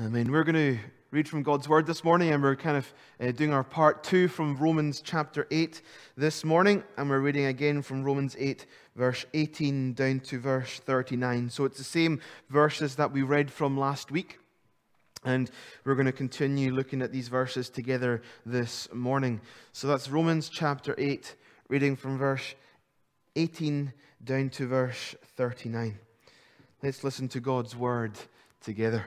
Amen. We're going to read from God's Word this morning, and we're kind of uh, doing our part two from Romans chapter 8 this morning, and we're reading again from Romans 8, verse 18 down to verse 39. So it's the same verses that we read from last week, and we're going to continue looking at these verses together this morning. So that's Romans chapter 8, reading from verse 18 down to verse 39. Let's listen to God's Word together.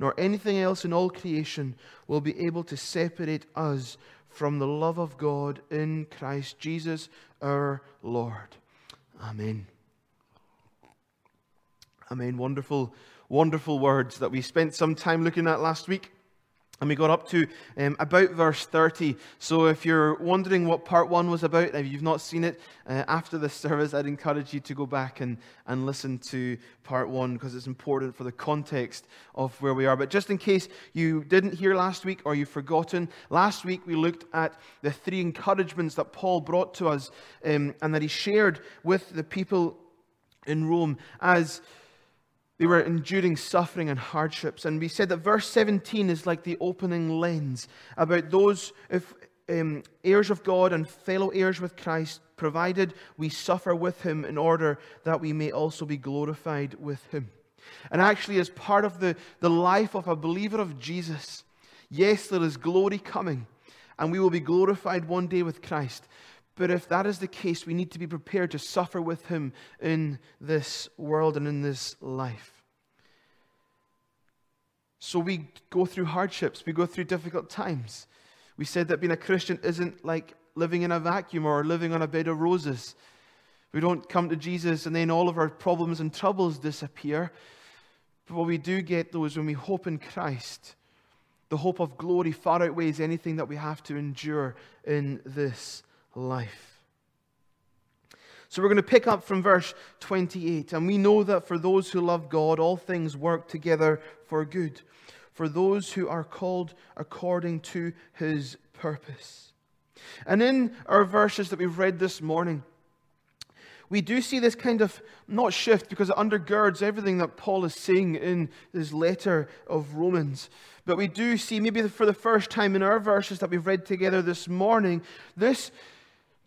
nor anything else in all creation will be able to separate us from the love of God in Christ Jesus our Lord. Amen. Amen. Wonderful, wonderful words that we spent some time looking at last week. And we got up to um, about verse 30. So if you're wondering what part one was about, if you've not seen it, uh, after this service, I'd encourage you to go back and, and listen to part one because it's important for the context of where we are. But just in case you didn't hear last week or you've forgotten, last week we looked at the three encouragements that Paul brought to us um, and that he shared with the people in Rome as they were enduring suffering and hardships. And we said that verse 17 is like the opening lens about those if, um, heirs of God and fellow heirs with Christ, provided we suffer with him in order that we may also be glorified with him. And actually, as part of the, the life of a believer of Jesus, yes, there is glory coming, and we will be glorified one day with Christ. But if that is the case, we need to be prepared to suffer with him in this world and in this life. So we go through hardships, we go through difficult times. We said that being a Christian isn't like living in a vacuum or living on a bed of roses. We don't come to Jesus and then all of our problems and troubles disappear. But what we do get, though, is when we hope in Christ, The hope of glory far outweighs anything that we have to endure in this life. So we're going to pick up from verse 28. And we know that for those who love God, all things work together for good, for those who are called according to his purpose. And in our verses that we've read this morning, we do see this kind of not shift because it undergirds everything that Paul is saying in his letter of Romans. But we do see, maybe for the first time in our verses that we've read together this morning, this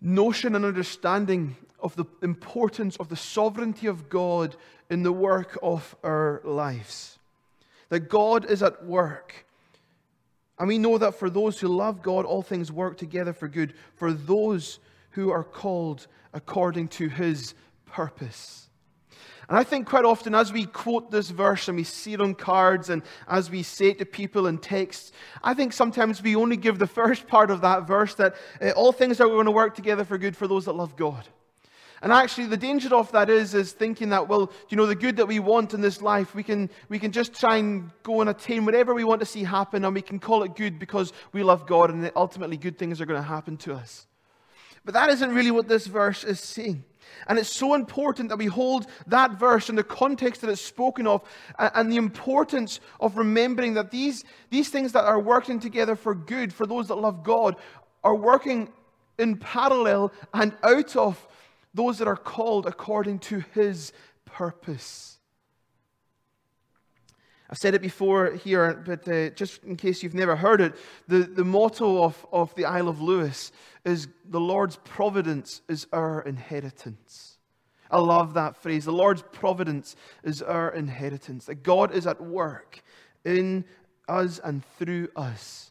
notion and understanding of the importance of the sovereignty of God in the work of our lives. That God is at work. And we know that for those who love God, all things work together for good, for those who are called according to his purpose. And I think quite often, as we quote this verse and we see it on cards and as we say it to people in texts, I think sometimes we only give the first part of that verse that uh, all things are going to work together for good for those that love God. And actually, the danger of that is, is thinking that, well, you know, the good that we want in this life, we can, we can just try and go and attain whatever we want to see happen, and we can call it good because we love God, and ultimately good things are going to happen to us. But that isn't really what this verse is saying. And it's so important that we hold that verse in the context that it's spoken of and the importance of remembering that these, these things that are working together for good for those that love God are working in parallel and out of those that are called according to his purpose. I've said it before here, but uh, just in case you've never heard it, the, the motto of, of the Isle of Lewis is the Lord's providence is our inheritance. I love that phrase. The Lord's providence is our inheritance. That God is at work in us and through us.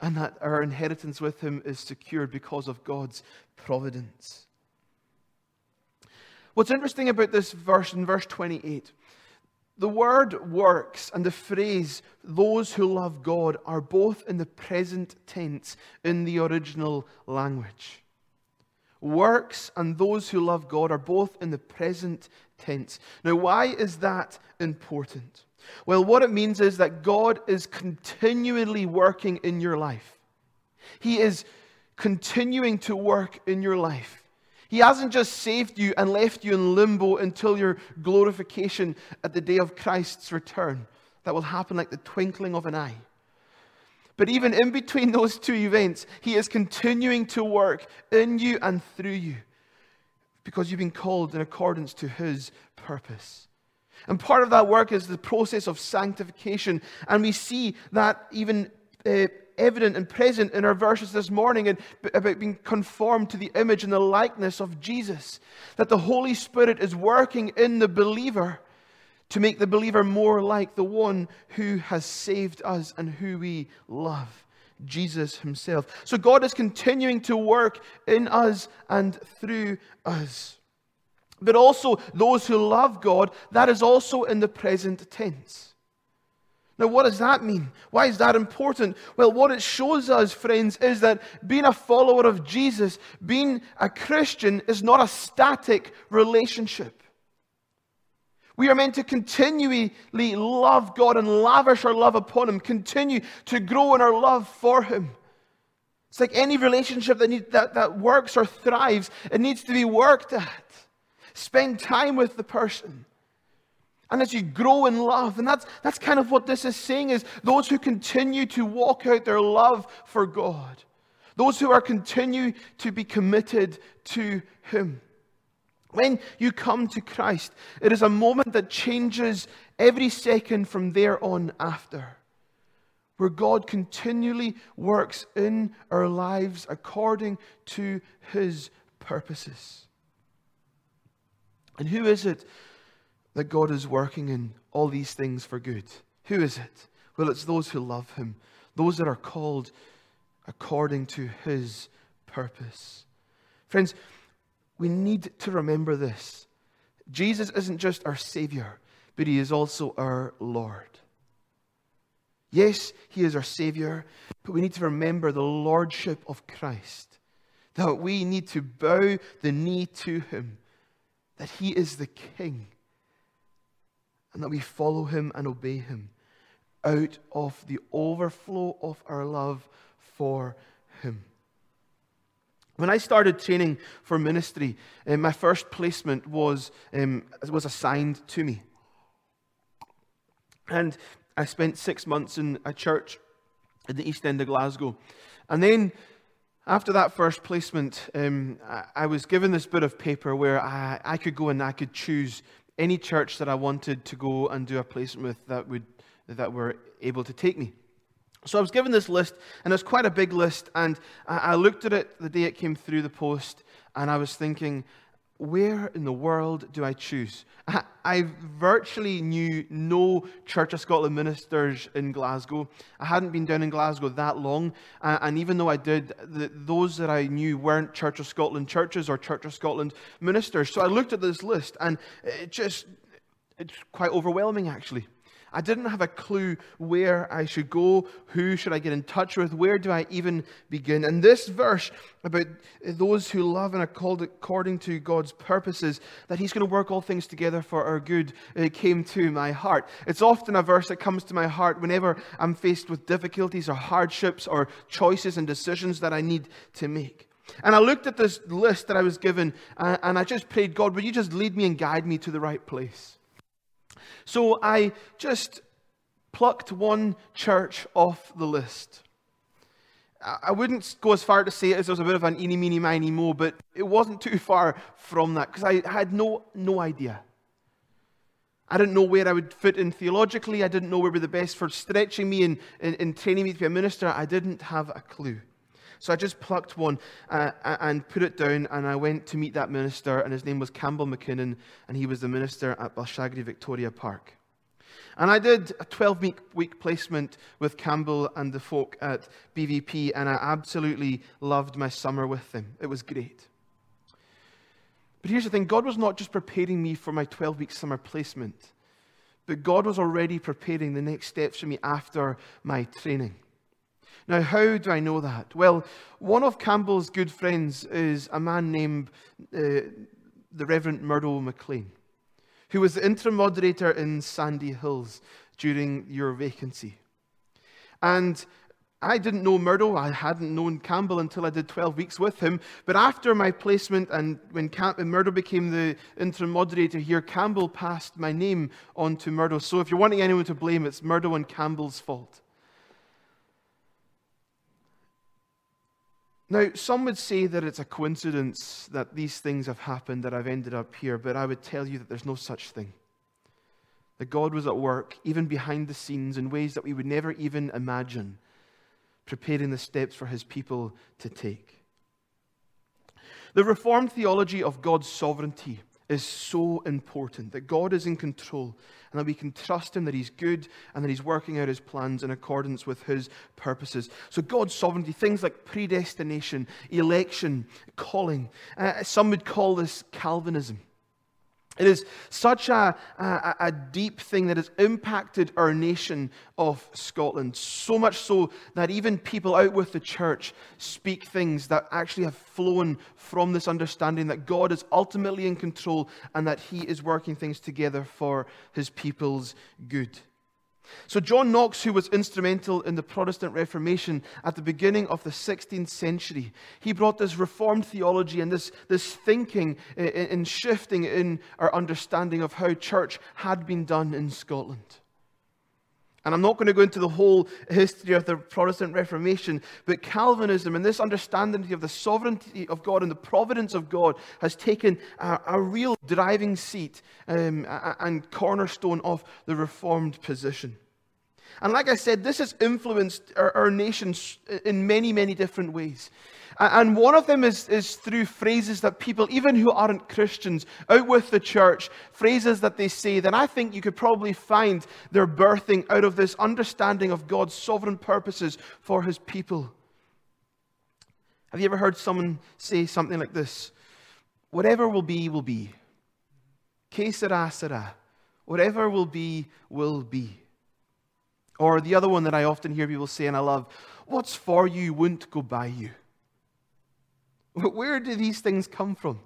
And that our inheritance with Him is secured because of God's providence. What's interesting about this verse in verse 28 the word works and the phrase those who love God are both in the present tense in the original language. Works and those who love God are both in the present tense. Now, why is that important? Well, what it means is that God is continually working in your life. He is continuing to work in your life. He hasn't just saved you and left you in limbo until your glorification at the day of Christ's return. That will happen like the twinkling of an eye. But even in between those two events, He is continuing to work in you and through you because you've been called in accordance to His purpose. And part of that work is the process of sanctification. And we see that even uh, evident and present in our verses this morning and about being conformed to the image and the likeness of Jesus. That the Holy Spirit is working in the believer to make the believer more like the one who has saved us and who we love. Jesus himself. So God is continuing to work in us and through us. But also, those who love God, that is also in the present tense. Now, what does that mean? Why is that important? Well, what it shows us, friends, is that being a follower of Jesus, being a Christian, is not a static relationship. We are meant to continually love God and lavish our love upon Him, continue to grow in our love for Him. It's like any relationship that, need, that, that works or thrives, it needs to be worked at. Spend time with the person. And as you grow in love, and that's, that's kind of what this is saying is those who continue to walk out their love for God, those who are continue to be committed to Him. When you come to Christ, it is a moment that changes every second from there on after, where God continually works in our lives according to His purposes. And who is it that God is working in all these things for good. Who is it? Well, it's those who love Him, those that are called according to His purpose. Friends, we need to remember this. Jesus isn't just our Savior, but He is also our Lord. Yes, He is our Savior, but we need to remember the Lordship of Christ. That we need to bow the knee to Him, that He is the King and that we follow him and obey him. out of the overflow of our love for Him. When I started training for ministry, uh, my first placement was, um, was assigned to me. And I spent six months in a church in the east end of Glasgow. And then after that first placement, um, I, I, was given this bit of paper where I, I could go and I could choose any church that I wanted to go and do a placement with that, would, that were able to take me. So I was given this list, and it was quite a big list. And I, I looked at it the day it came through the post, and I was thinking, where in the world do I choose? I virtually knew no Church of Scotland ministers in Glasgow. I hadn't been down in Glasgow that long, and even though I did, those that I knew weren't Church of Scotland churches or Church of Scotland ministers. So I looked at this list, and it just, it's quite overwhelming actually. I didn't have a clue where I should go, who should I get in touch with, where do I even begin. And this verse about those who love and are called according to God's purposes, that He's going to work all things together for our good, it came to my heart. It's often a verse that comes to my heart whenever I'm faced with difficulties or hardships or choices and decisions that I need to make. And I looked at this list that I was given and I just prayed, God, would you just lead me and guide me to the right place? So I just plucked one church off the list. I wouldn't go as far to say it as there was a bit of an eeny, meeny, miny, mo, but it wasn't too far from that because I had no, no idea. I didn't know where I would fit in theologically. I didn't know where would be the best for stretching me and, and, and, training me to be a minister. I didn't have a clue. So I just plucked one uh, and put it down, and I went to meet that minister, and his name was Campbell McKinnon, and he was the minister at Balshagray Victoria Park. And I did a 12 week, week placement with Campbell and the folk at BVP, and I absolutely loved my summer with them. It was great. But here's the thing God was not just preparing me for my 12 week summer placement, but God was already preparing the next steps for me after my training. Now, how do I know that? Well, one of Campbell's good friends is a man named uh, the Reverend Murdo McLean, who was the interim moderator in Sandyhills during your vacancy. And I didn't know Murdo. I hadn't known Campbell until I did 12 weeks with him. But after my placement and when Cam- Murdo became the interim moderator here, Campbell passed my name on to Murdo. So if you're wanting anyone to blame, it's Murdo and Campbell's fault. Now, some would say that it's a coincidence that these things have happened, that I've ended up here, but I would tell you that there's no such thing. That God was at work, even behind the scenes, in ways that we would never even imagine, preparing the steps for his people to take. The Reformed theology of God's sovereignty is so important that God is in control and that we can trust Him that He's good and that He's working out His plans in accordance with His purposes. So, God's sovereignty, things like predestination, election, calling, uh, some would call this Calvinism. It is such a, a, a, deep thing that has impacted our nation of Scotland, so much so that even people out with the church speak things that actually have flown from this understanding that God is ultimately in control and that He is working things together for His people's good. So, John Knox, who was instrumental in the Protestant Reformation at the beginning of the 16th century, he brought this Reformed theology and this, this thinking in shifting in our understanding of how church had been done in Scotland. And I'm not going to go into the whole history of the Protestant Reformation, but Calvinism and this understanding of the sovereignty of God and the providence of God has taken a, a real driving seat um, and cornerstone of the Reformed position. And like I said, this has influenced our, our in many, many different ways. And one of them is, is through phrases that people, even who aren't Christians, out with the church, phrases that they say that I think you could probably find their birthing out of this understanding of God's sovereign purposes for his people. Have you ever heard someone say something like this? Whatever will be, will be. Que sera, sera. Whatever will be, will be. Or the other one that I often hear people say and I love, what's for you won't go by you. But where do these things come from?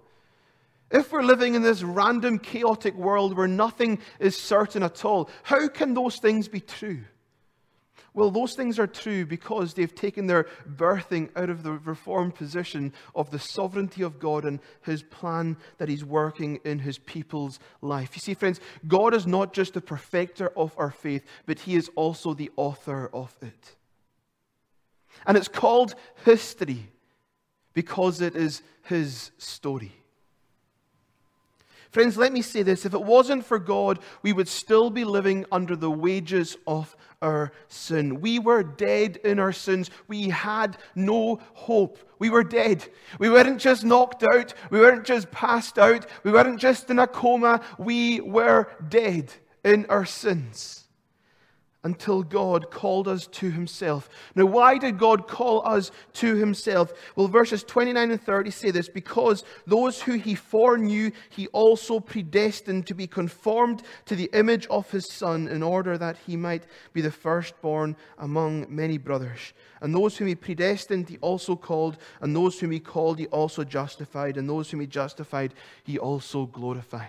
If we're living in this random, chaotic world where nothing is certain at all, how can those things be true? Well, those things are true because they've taken their birthing out of the reformed position of the sovereignty of God and His plan that He's working in His people's life. You see, friends, God is not just the perfecter of our faith, but He is also the author of it. And it's called history because it is His story. Friends, let me say this. If it wasn't for God, we would still be living under the wages of our sin. We were dead in our sins. We had no hope. We were dead. We weren't just knocked out. We weren't just passed out. We weren't just in a coma. We were dead in our sins until God called us to himself. Now, why did God call us to himself? Well, verses 29 and 30 say this because those who he foreknew, he also predestined to be conformed to the image of his Son, in order that he might be the firstborn among many brothers. And those whom he predestined, he also called, and those whom he called, he also justified, and those whom he justified, he also glorified.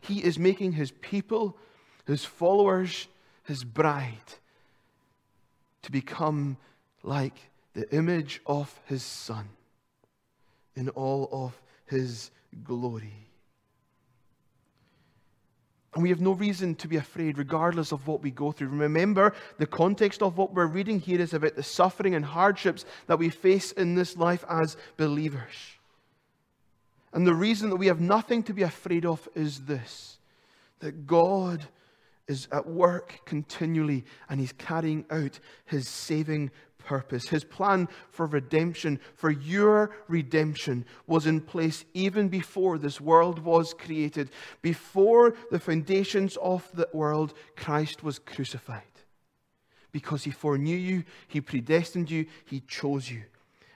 He is making his people, his followers, his bride to become like the image of his son in all of his glory. And we have no reason to be afraid, regardless of what we go through. Remember, the context of what we're reading here is about the suffering and hardships that we face in this life as believers. And the reason that we have nothing to be afraid of is this that God is at work continually and he's carrying out his saving purpose. His plan for redemption, for your redemption, was in place even before this world was created. Before the foundations of the world, Christ was crucified. Because he foreknew you, he predestined you, he chose you.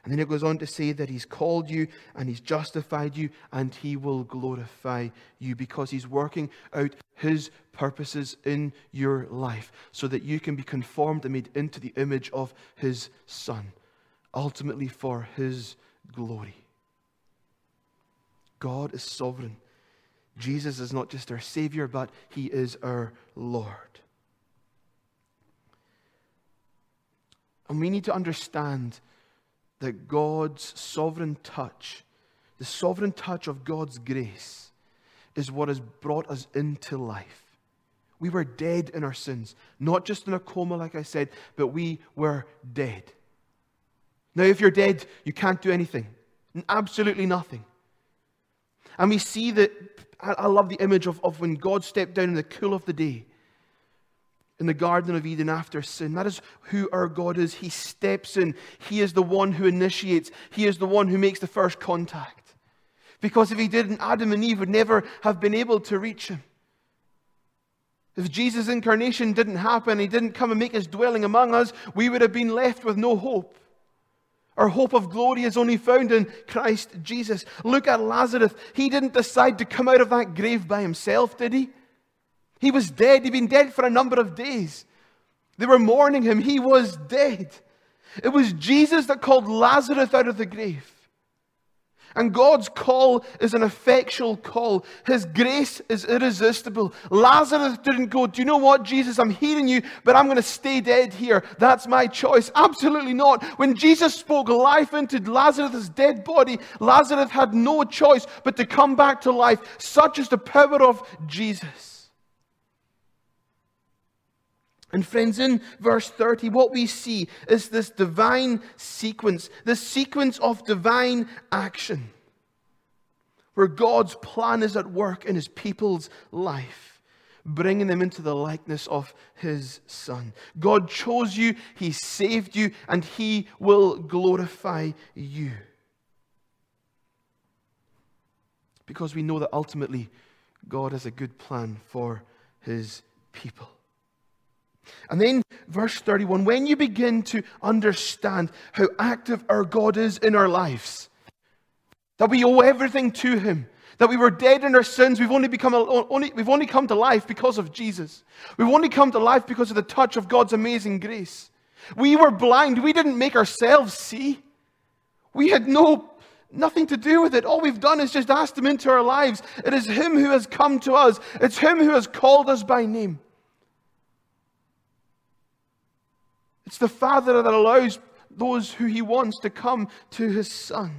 And then it goes on to say that he's called you and he's justified you and he will glorify you because he's working out his purposes in your life so that you can be conformed and made into the image of his son, ultimately for his glory. God is sovereign. Jesus is not just our Savior, but he is our Lord. And we need to understand that God's sovereign touch, the sovereign touch of God's grace, is what has brought us into life. We were dead in our sins, not just in a coma, like I said, but we were dead. Now, if you're dead, you can't do anything, absolutely nothing. And we see that, I love the image of, of when God stepped down in the cool of the day in the Garden of Eden after sin. That is who our God is. He steps in, He is the one who initiates, He is the one who makes the first contact. Because if He didn't, Adam and Eve would never have been able to reach Him. If Jesus' incarnation didn't happen, He didn't come and make His dwelling among us, we would have been left with no hope. Our hope of glory is only found in Christ Jesus. Look at Lazarus. He didn't decide to come out of that grave by himself, did he? He was dead. He'd been dead for a number of days. They were mourning him. He was dead. It was Jesus that called Lazarus out of the grave. And God's call is an effectual call. His grace is irresistible. Lazarus didn't go, Do you know what, Jesus? I'm hearing you, but I'm going to stay dead here. That's my choice. Absolutely not. When Jesus spoke life into Lazarus' dead body, Lazarus had no choice but to come back to life. Such is the power of Jesus. And friends, in verse 30, what we see is this divine sequence, this sequence of divine action, where God's plan is at work in his people's life, bringing them into the likeness of his Son. God chose you, he saved you, and he will glorify you. Because we know that ultimately God has a good plan for his people. And then, verse 31 when you begin to understand how active our God is in our lives, that we owe everything to Him, that we were dead in our sins, we've only, become, only, we've only come to life because of Jesus. We've only come to life because of the touch of God's amazing grace. We were blind, we didn't make ourselves see. We had no nothing to do with it. All we've done is just asked Him into our lives. It is Him who has come to us, it's Him who has called us by name. It's the Father that allows those who He wants to come to His Son.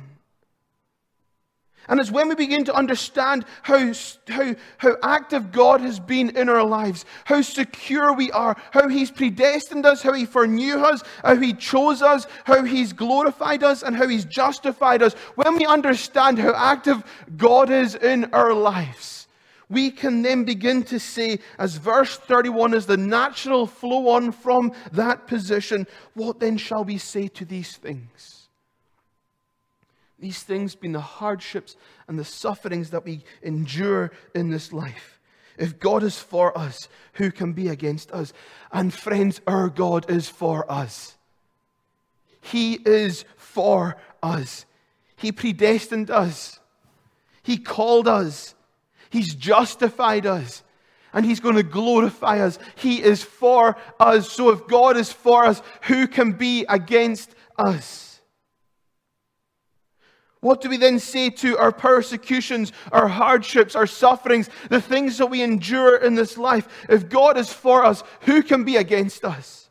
And it's when we begin to understand how, how, how active God has been in our lives, how secure we are, how He's predestined us, how He foreknew us, how He chose us, how He's glorified us, and how He's justified us. When we understand how active God is in our lives, we can then begin to say, as verse 31 is the natural flow on from that position, what then shall we say to these things? These things being the hardships and the sufferings that we endure in this life. If God is for us, who can be against us? And friends, our God is for us. He is for us. He predestined us. He called us. He's justified us. And He's going to glorify us. He is for us. So if God is for us, who can be against us? What do we then say to our persecutions, our hardships, our sufferings, the things that we endure in this life? If God is for us, who can be against us?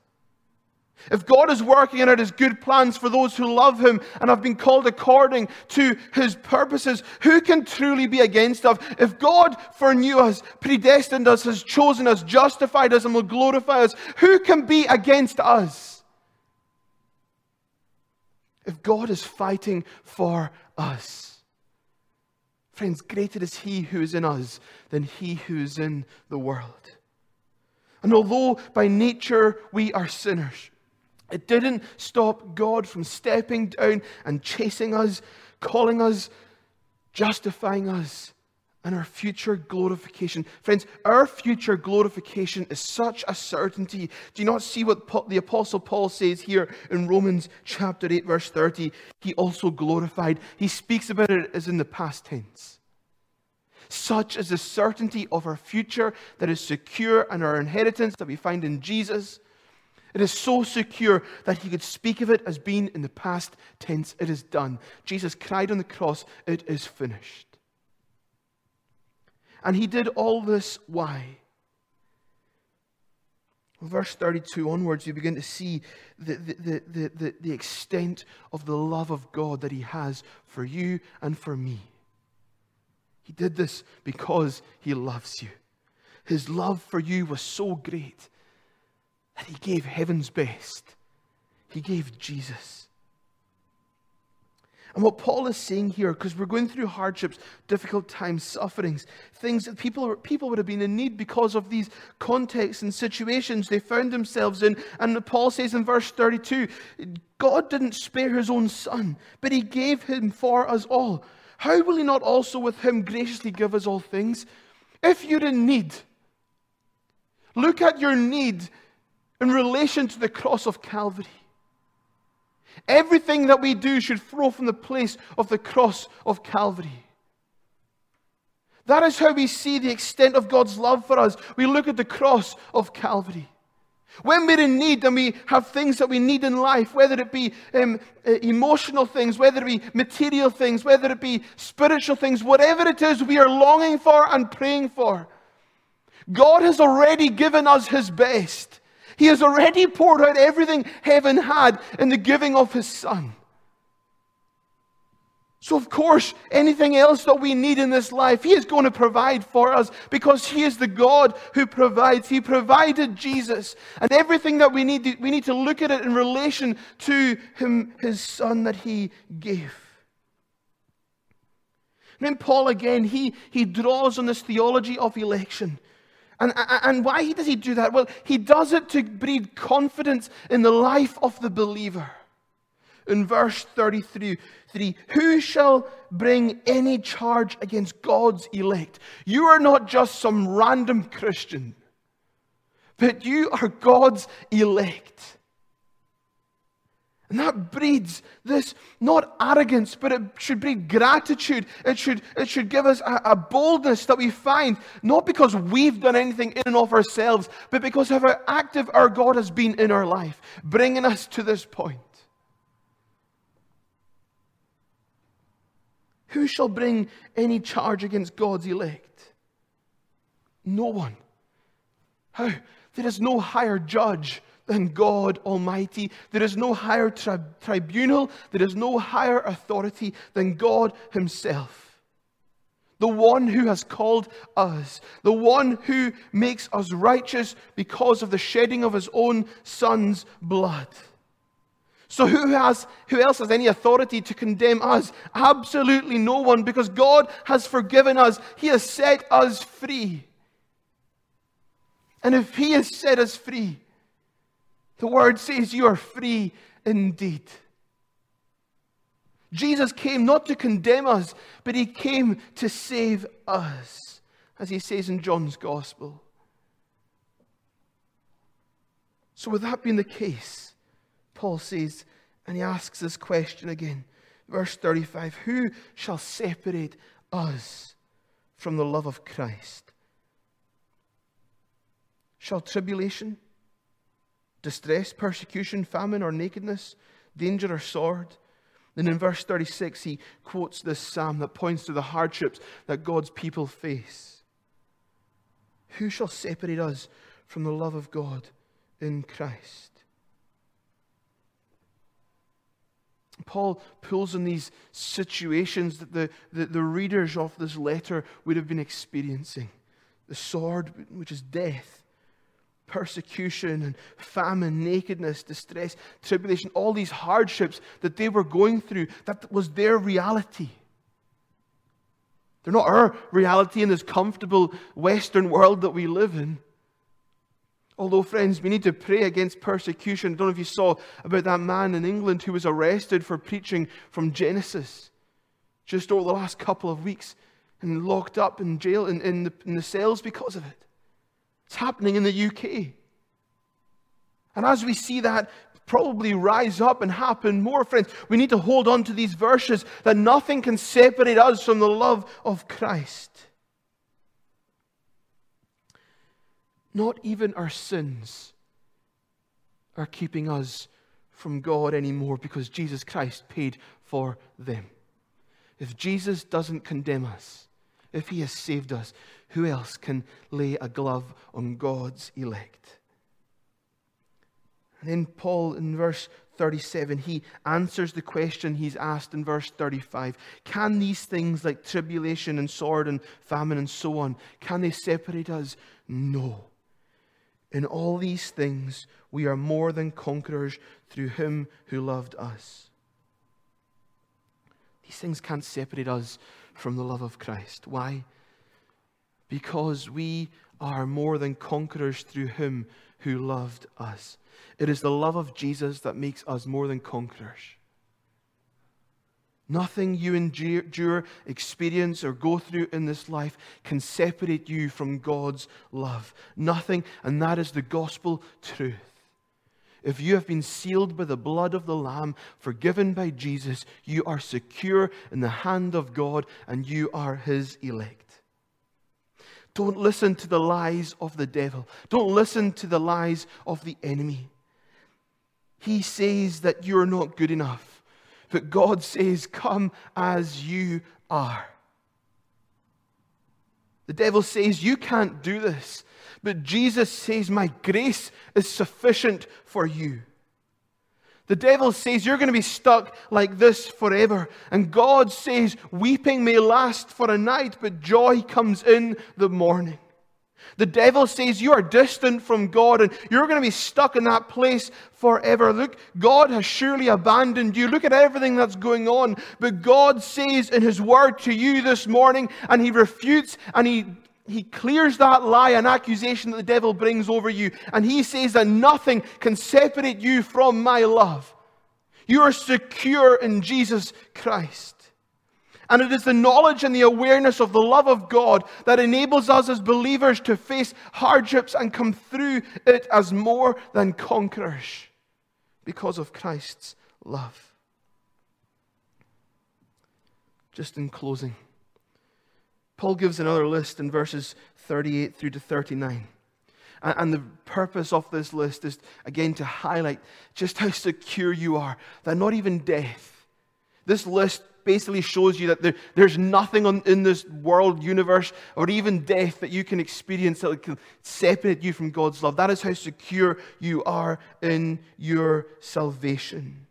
If God is working out his good plans for those who love him and have been called according to his purposes, who can truly be against us? If God foreknew us, predestined us, has chosen us, justified us, and will glorify us, who can be against us? If God is fighting for us. Friends, greater is He who is in us than He who is in the world. And although by nature we are sinners, it didn't stop God from stepping down and chasing us, calling us, justifying us, and our future glorification. Friends, our future glorification is such a certainty. Do you not see what the Apostle Paul says here in Romans chapter 8, verse 30? He also glorified. He speaks about it as in the past tense. Such is the certainty of our future that is secure and our inheritance that we find in Jesus. It is so secure that he could speak of it as being in the past tense. It is done. Jesus cried on the cross, It is finished. And he did all this why? Verse 32 onwards, you begin to see the, the, the, the, the extent of the love of God that he has for you and for me. He did this because he loves you. His love for you was so great that he gave heaven's best. He gave Jesus. And what Paul is saying here, because we're going through hardships, difficult times, sufferings, things that people, people would have been in need because of these contexts and situations they found themselves in. And Paul says in verse 32 God didn't spare his own son, but he gave him for us all. How will he not also with him graciously give us all things? If you're in need, look at your need in relation to the cross of Calvary. Everything that we do should flow from the place of the cross of Calvary. That is how we see the extent of God's love for us. We look at the cross of Calvary. When we're in need and we have things that we need in life, whether it be um, uh, emotional things, whether it be material things, whether it be spiritual things, whatever it is we are longing for and praying for, God has already given us His best. He has already poured out everything heaven had in the giving of His Son. So, of course, anything else that we need in this life, He is going to provide for us because He is the God who provides. He provided Jesus. And everything that we need, we need to look at it in relation to Him, His Son that He gave. And then Paul again, he, he draws on this theology of election. And, and why does he do that? Well, he does it to breed confidence in the life of the believer. In verse 33, three, who shall bring any charge against God's elect? You are not just some random Christian, but you are God's elect. And that breeds this, not arrogance, but it should breed gratitude. It should, it should give us a, a, boldness that we find, not because we've done anything in and of ourselves, but because of how active our God has been in our life, bringing us to this point. Who shall bring any charge against God's elect? No one. How? There is no higher judge than God Almighty. There is no higher tri- tribunal, there is no higher authority than God Himself. The one who has called us, the one who makes us righteous because of the shedding of His own Son's blood. So who has who else has any authority to condemn us? Absolutely no one because God has forgiven us. He has set us free. And if he has set us free, the word says you are free indeed. Jesus came not to condemn us, but he came to save us, as he says in John's gospel. So, with that being the case, Paul says, and he asks this question again. Verse 35 Who shall separate us from the love of Christ? Shall tribulation, distress, persecution, famine, or nakedness, danger, or sword? Then in verse 36, he quotes this psalm that points to the hardships that God's people face. Who shall separate us from the love of God in Christ? Paul pulls on these situations that the, the, the, readers of this letter would have been experiencing the sword, which is death, persecution and famine, nakedness, distress, tribulation, all these hardships that they were going through. That was their reality. They're not our reality in this comfortable Western world that we live in. Although, friends, we need to pray against persecution. I don't know if you saw about that man in England who was arrested for preaching from Genesis just over the last couple of weeks and locked up in jail in, in, the, in the cells because of it. It's happening in the UK. And as we see that probably rise up and happen more, friends, we need to hold on to these verses that nothing can separate us from the love of Christ. Not even our sins are keeping us from God anymore because Jesus Christ paid for them. If Jesus doesn't condemn us, if he has saved us, who else can lay a glove on God's elect? And then Paul in verse 37, he answers the question he's asked in verse 35. Can these things like tribulation and sword and famine and so on, can they separate us? No. In all these things, we are more than conquerors through him who loved us. These things can't separate us from the love of Christ. Why? Because we are more than conquerors through him who loved us. It is the love of Jesus that makes us more than conquerors. Nothing you endure, experience, or go through in this life can separate you from God's love. Nothing, and that is the gospel truth. If you have been sealed by the blood of the Lamb, forgiven by Jesus, you are secure in the hand of God and you are His elect. Don't listen to the lies of the devil. Don't listen to the lies of the enemy. He says that you're not good enough. But God says, Come as you are. The devil says, You can't do this. But Jesus says, My grace is sufficient for you. The devil says, You're going to be stuck like this forever. And God says, Weeping may last for a night, but joy comes in the morning. The devil says you are distant from God and you're going to be stuck in that place forever. Look, God has surely abandoned you. Look at everything that's going on. But God says in His word to you this morning, and He refutes and He he clears that lie and accusation that the devil brings over you. And he says that nothing can separate you from my love. You are secure in Jesus Christ. And it is the knowledge and the awareness of the love of God that enables us as believers to face hardships and come through it as more than conquerors because of Christ's love. Just in closing, Paul gives another list in verses 38 through to 39. And the purpose of this list is, again, to highlight just how secure you are, that not even death, this list basically shows you that there, there's nothing on, in this world, universe, or even death that you can experience that can separate you from God's love. That is how secure you are in your salvation.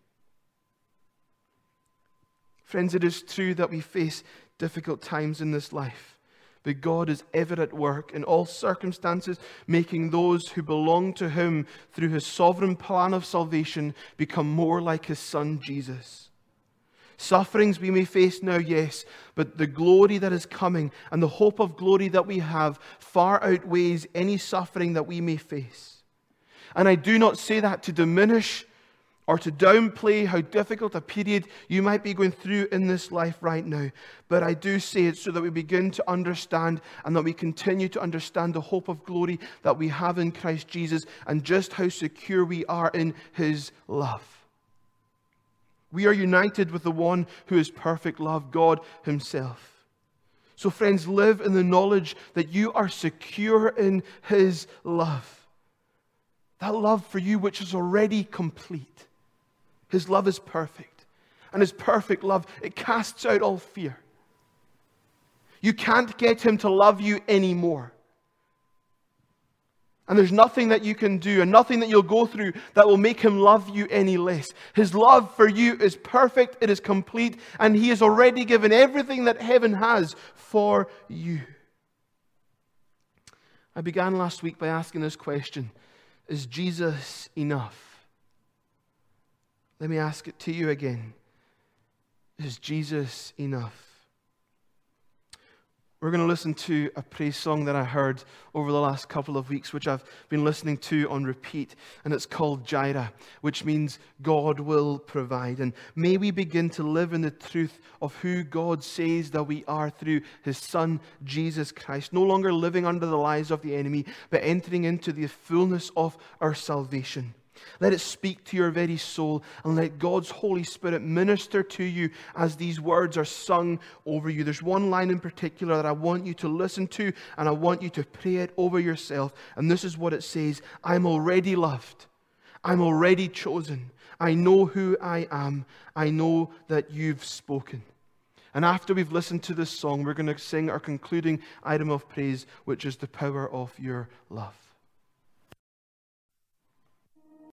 Friends, it is true that we face difficult times in this life. But God is ever at work in all circumstances, making those who belong to Him through His sovereign plan of salvation become more like His Son Jesus. Sufferings we may face now, yes, but the glory that is coming and the hope of glory that we have far outweighs any suffering that we may face. And I do not say that to diminish or to downplay how difficult a period you might be going through in this life right now. But I do say it so that we begin to understand and that we continue to understand the hope of glory that we have in Christ Jesus and just how secure we are in his love. We are united with the one who is perfect love, God himself. So, friends, live in the knowledge that you are secure in his love. That love for you, which is already complete. His love is perfect. And His perfect love, it casts out all fear. You can't get Him to love you anymore. And there's nothing that you can do and nothing that you'll go through that will make him love you any less. His love for you is perfect, it is complete, and he has already given everything that heaven has for you. I began last week by asking this question Is Jesus enough? Let me ask it to you again Is Jesus enough? We're going to listen to a praise song that I heard over the last couple of weeks, which I've been listening to on repeat, and it's called Jireh, which means God will provide. And may we begin to live in the truth of who God says that we are through His Son, Jesus Christ, no longer living under the lies of the enemy, but entering into the fullness of our salvation. Let it speak to your very soul and let God's Holy Spirit minister to you as these words are sung over you. There's one line in particular that I want you to listen to and I want you to pray it over yourself. And this is what it says I'm already loved, I'm already chosen. I know who I am. I know that you've spoken. And after we've listened to this song, we're going to sing our concluding item of praise, which is the power of your love.